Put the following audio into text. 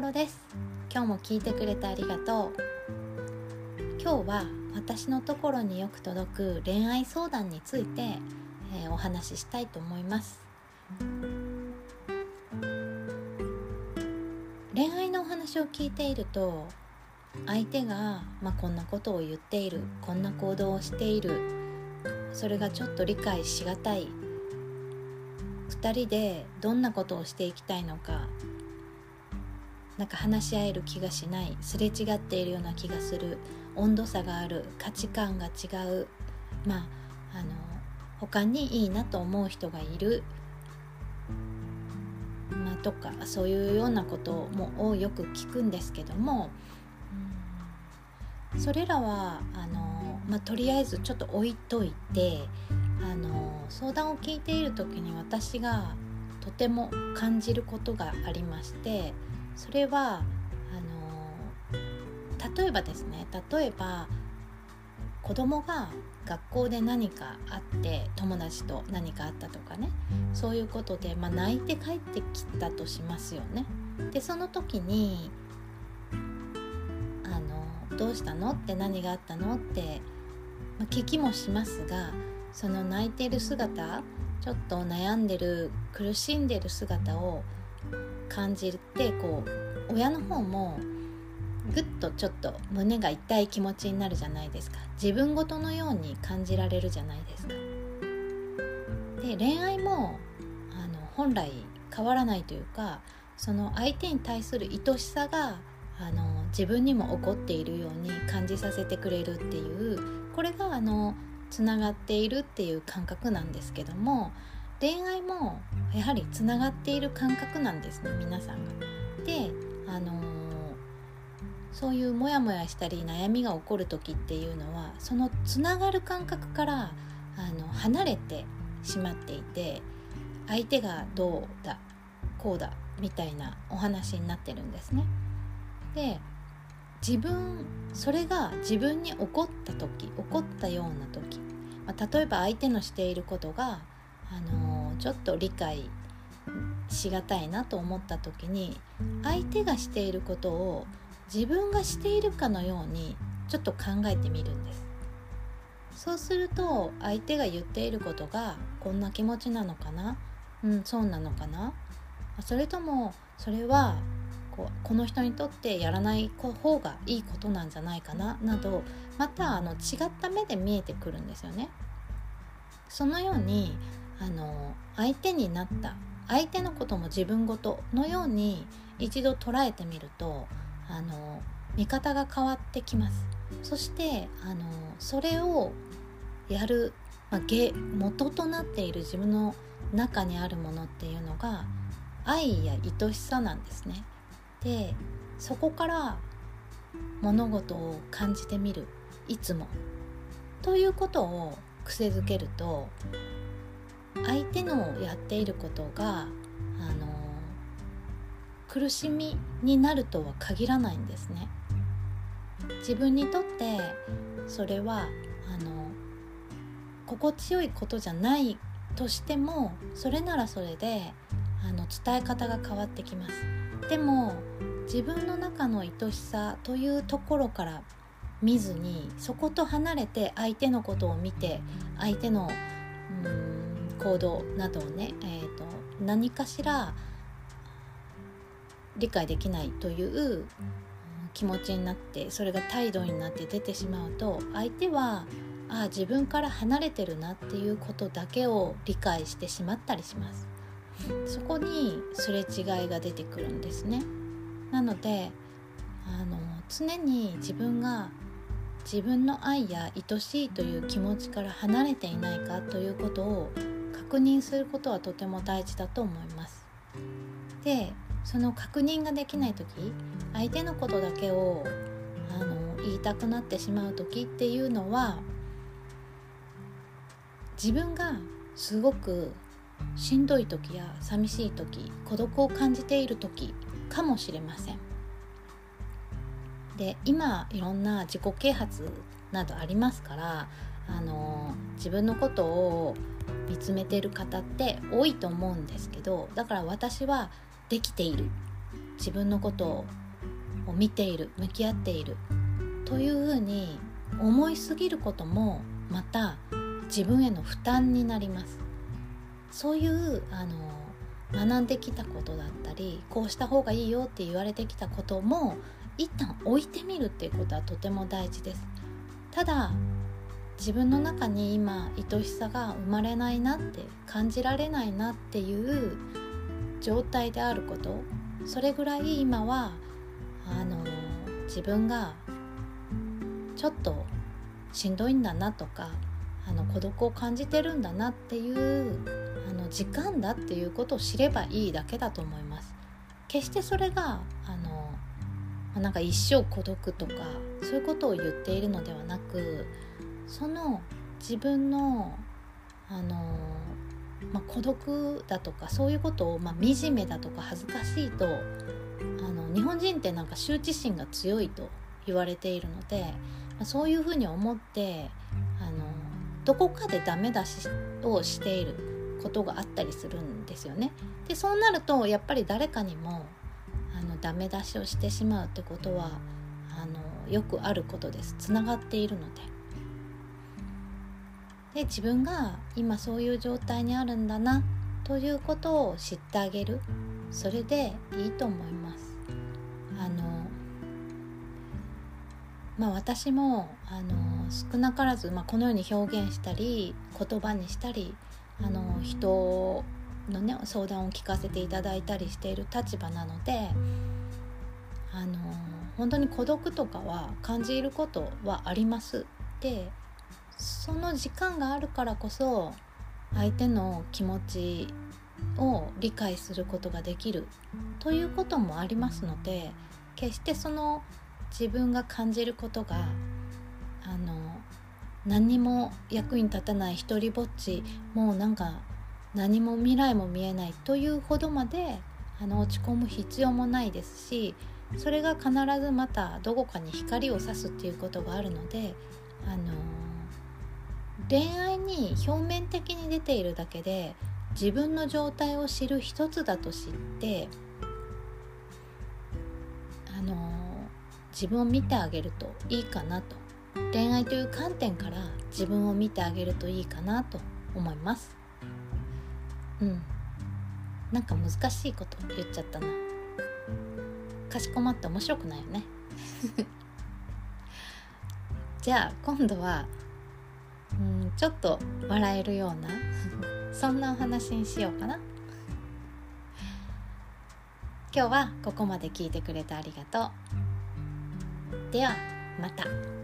頃です。今日も聞いてくれてありがとう。今日は私のところによく届く恋愛相談について、えー、お話ししたいと思います。恋愛のお話を聞いていると相手が、まあ、こんなことを言っているこんな行動をしているそれがちょっと理解しがたい。2人でどんなことをしていきたいのかなんか話し合える気がしないすれ違っているような気がする温度差がある価値観が違うまああの他にいいなと思う人がいる、まあ、とかそういうようなこともよく聞くんですけども、うん、それらはあの、まあ、とりあえずちょっと置いといてあの相談を聞いている時に私がとても感じることがありましてそれはあの例えばですね例えば子供が学校で何かあって友達と何かあったとかねそういうことで、まあ、泣いて帰ってきたとしますよね。でその時にあの「どうしたの?」って何があったのって、まあ、聞きもしますがその泣いてる姿ちょっと悩んでる苦しんでる姿を感じてこう親の方もぐっとちょっと胸が痛い気持ちになるじゃないですか自分ごとのように感じられるじゃないですか。で恋愛もあの本来変わらないというかその相手に対する愛しさがあの自分にも起こっているように感じさせてくれるっていうこれがあのつながっているっていう感覚なんですけども恋愛もやはりつながっている感覚なんですね皆さんが。であのー、そういうモヤモヤしたり悩みが起こる時っていうのはそのつながる感覚からあの離れてしまっていて相手がどうだこうだみたいなお話になってるんですね。で自分それが自分に起こった時起こったような時、まあ、例えば相手のしていることが、あのー、ちょっと理解しがたいなと思った時に相手がしていることを自分がしているかのようにちょっと考えてみるんです。そうすると相手が言っていることがこんな気持ちなのかな？うんそうなのかな？それともそれはこうこの人にとってやらない方がいいことなんじゃないかな？などまたあの違った目で見えてくるんですよね。そのようにあの相手になった相手のことも自分ごとのように一度捉えてみるとあの見方が変わってきます。そしてあのそれをやる、まあ、元となっている自分の中にあるものっていうのが愛や愛しさなんですね。でそこから物事を感じてみるいつも。ということを癖づけると相手のやっていることがあの苦しみになるとは限らないんですね。自分にとってそれはあの心地よいことじゃないとしてもそれならそれであの伝え方が変わってきます。でも自分の中の愛しさというところから見ずにそこと離れて相手のことを見て相手のうん行動などをね、えーと、何かしら理解できないという気持ちになってそれが態度になって出てしまうと相手はああ自分から離れてるなっていうことだけを理解してしまったりします。そこにすれ違いが出てくるんですねなのであの常に自分が自分の愛や愛しいという気持ちから離れていないかということを確認することはとても大事だと思います。でその確認ができない時相手のことだけをあの言いたくなってしまう時っていうのは自分がすごくしんどい時や寂しい時孤独を感じている時かもしれません。で今いろんな自己啓発などありますからあの自分のことを見つめてる方って多いと思うんですけどだから私はできている。自分のことを見ている向き合っている。というふうに思いすぎることもまた自分への負担になります。そういうあの学んできたことだったりこうした方がいいよって言われてきたことも一旦置いてみるっていうことはとても大事ですただ自分の中に今愛しさが生まれないなって感じられないなっていう状態であることそれぐらい今はあの自分がちょっとしんどいんだなとかあの孤独を感じてるんだなっていうあの時間だっていうことを知ればいいだけだと思います。決してそれがあのなんか一生孤独とかそういうことを言っているのではなくその自分のあの、まあ、孤独だとかそういうことを、まあ、惨めだとか恥ずかしいとあの日本人ってなんか羞恥心が強いと言われているので、まあ、そういうふうに思ってあのどこかでダメ出しをしていることがあったりするんですよね。でそうなるとやっぱり誰かにもあのダメ出しをしてしまうってことはあのよくあることです。つながっているので。で自分が今そういう状態にあるんだなということを知ってあげるそれでいいと思います。あのまあ私もあの少なからず、まあ、このように表現したり言葉にしたりあの人のね相談を聞かせていただいたりしている立場なのであの本当に孤独とかは感じることはあります。でその時間があるからこそ相手の気持ちを理解することができるということもありますので決してその自分が感じることがあの何にも役に立たない一りぼっちもうなんか何も未来も見えないというほどまであの落ち込む必要もないですしそれが必ずまたどこかに光を差すっていうことがあるのであの恋愛に表面的に出ているだけで自分の状態を知る一つだと知ってあの自分を見てあげるといいかなと。恋愛という観点から自分を見てあげるといいかなと思いますうん。なんか難しいこと言っちゃったな。かしこまって面白くないよね。じゃあ今度はうんちょっと笑えるようなそんなお話にしようかな。今日はここまで聞いてくれてありがとう。ではまた。